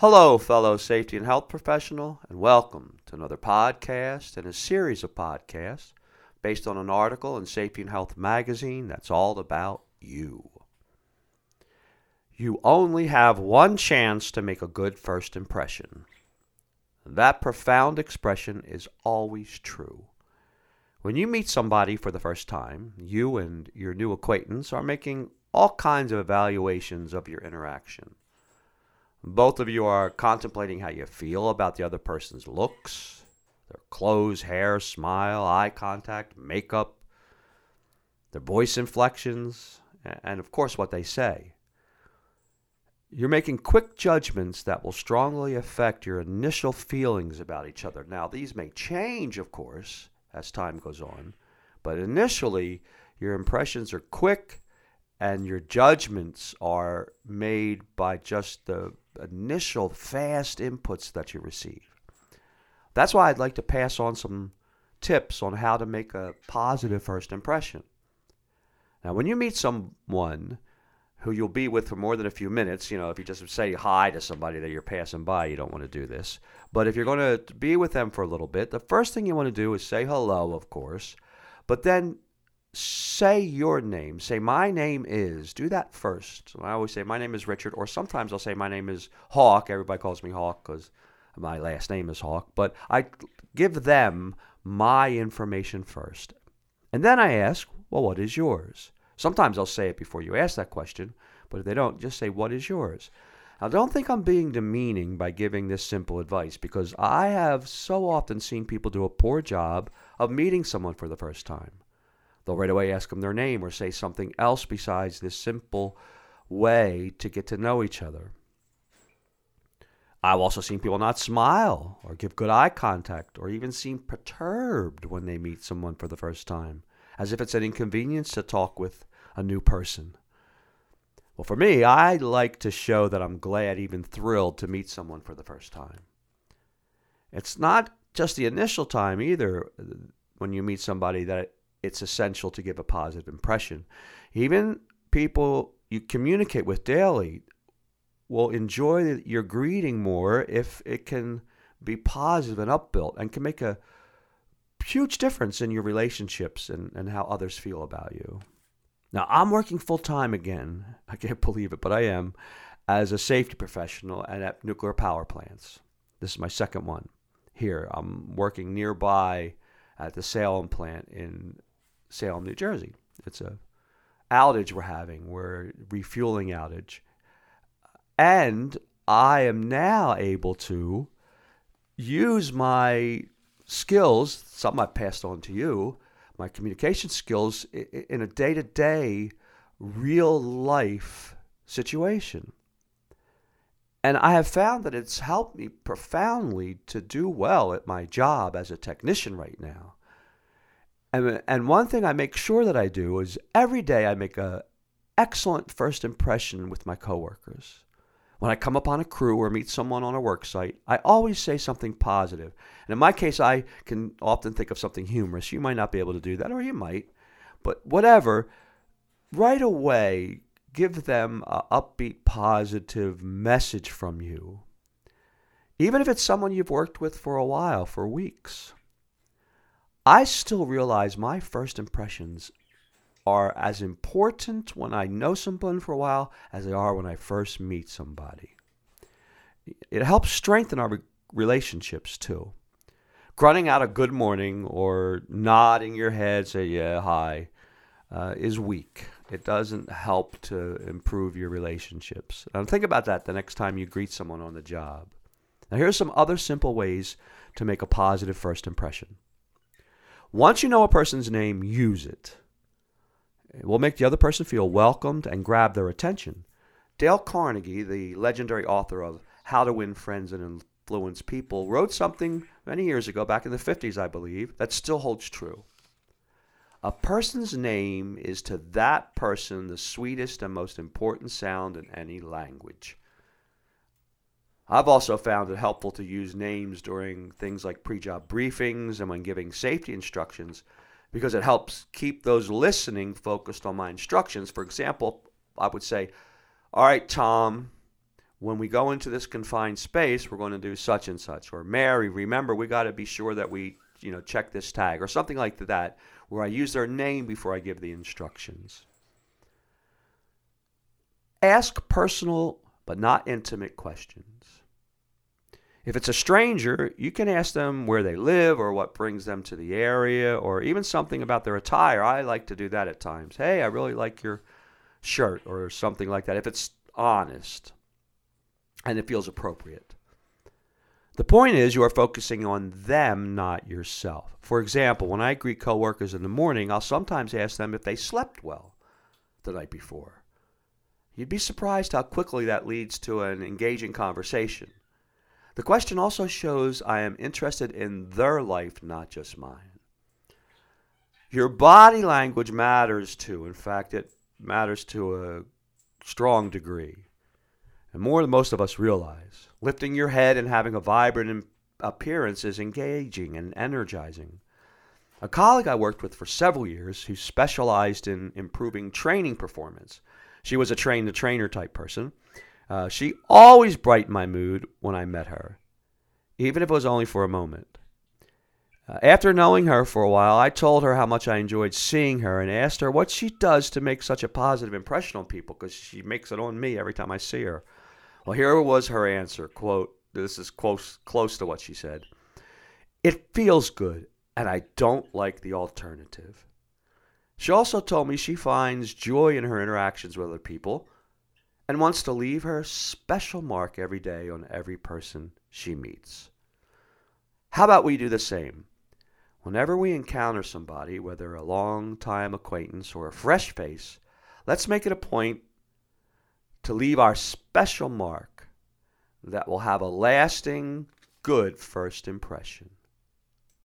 Hello, fellow safety and health professional, and welcome to another podcast and a series of podcasts based on an article in Safety and Health magazine that's all about you. You only have one chance to make a good first impression. That profound expression is always true. When you meet somebody for the first time, you and your new acquaintance are making all kinds of evaluations of your interaction. Both of you are contemplating how you feel about the other person's looks, their clothes, hair, smile, eye contact, makeup, their voice inflections, and of course what they say. You're making quick judgments that will strongly affect your initial feelings about each other. Now, these may change, of course, as time goes on. But initially, your impressions are quick and your judgments are made by just the initial fast inputs that you receive. That's why I'd like to pass on some tips on how to make a positive first impression. Now, when you meet someone who you'll be with for more than a few minutes, you know, if you just say hi to somebody that you're passing by, you don't want to do this. But if you're going to be with them for a little bit, the first thing you want to do is say hello, of course, but then say your name. Say, my name is. Do that first. I always say, my name is Richard, or sometimes I'll say, my name is Hawk. Everybody calls me Hawk because my last name is Hawk. But I give them my information first. And then I ask, well, what is yours? Sometimes I'll say it before you ask that question, but if they don't, just say, What is yours? Now, don't think I'm being demeaning by giving this simple advice because I have so often seen people do a poor job of meeting someone for the first time. They'll right away ask them their name or say something else besides this simple way to get to know each other. I've also seen people not smile or give good eye contact or even seem perturbed when they meet someone for the first time, as if it's an inconvenience to talk with a new person. Well, for me, I like to show that I'm glad, even thrilled to meet someone for the first time. It's not just the initial time either uh, when you meet somebody that it's essential to give a positive impression. Even people you communicate with daily will enjoy your greeting more if it can be positive and upbuilt and can make a huge difference in your relationships and, and how others feel about you. Now, I'm working full time again. I can't believe it, but I am as a safety professional and at nuclear power plants. This is my second one here. I'm working nearby at the Salem plant in Salem, New Jersey. It's a outage we're having. We're refueling outage. And I am now able to use my skills, some I've passed on to you, my communication skills in a day to day, real life situation. And I have found that it's helped me profoundly to do well at my job as a technician right now. And, and one thing I make sure that I do is every day I make an excellent first impression with my coworkers. When I come upon a crew or meet someone on a work site, I always say something positive. And in my case, I can often think of something humorous. You might not be able to do that, or you might. But whatever, right away, give them an upbeat, positive message from you. Even if it's someone you've worked with for a while, for weeks. I still realize my first impressions are as important when I know someone for a while as they are when I first meet somebody. It helps strengthen our relationships too. Grunting out a good morning or nodding your head, say, yeah, hi, uh, is weak. It doesn't help to improve your relationships. And think about that the next time you greet someone on the job. Now, here's some other simple ways to make a positive first impression. Once you know a person's name, use it. It will make the other person feel welcomed and grab their attention. Dale Carnegie, the legendary author of How to Win Friends and Influence People, wrote something many years ago, back in the 50s, I believe, that still holds true. A person's name is to that person the sweetest and most important sound in any language. I've also found it helpful to use names during things like pre job briefings and when giving safety instructions because it helps keep those listening focused on my instructions. For example, I would say, All right, Tom, when we go into this confined space, we're going to do such and such. Or Mary, remember, we got to be sure that we, you know, check this tag or something like that, where I use their name before I give the instructions. Ask personal but not intimate questions. If it's a stranger, you can ask them where they live or what brings them to the area or even something about their attire. I like to do that at times. Hey, I really like your shirt or something like that if it's honest and it feels appropriate. The point is, you are focusing on them, not yourself. For example, when I greet coworkers in the morning, I'll sometimes ask them if they slept well the night before. You'd be surprised how quickly that leads to an engaging conversation. The question also shows I am interested in their life, not just mine. Your body language matters too. In fact, it matters to a strong degree and more than most of us realize. Lifting your head and having a vibrant appearance is engaging and energizing. A colleague I worked with for several years who specialized in improving training performance. She was a train the trainer type person. Uh, she always brightened my mood when I met her, even if it was only for a moment. Uh, after knowing her for a while, I told her how much I enjoyed seeing her and asked her what she does to make such a positive impression on people because she makes it on me every time I see her. Well, here was her answer. Quote, this is close close to what she said. It feels good, and I don't like the alternative. She also told me she finds joy in her interactions with other people and wants to leave her special mark every day on every person she meets. How about we do the same? Whenever we encounter somebody, whether a long time acquaintance or a fresh face, let's make it a point to leave our special mark that will have a lasting good first impression.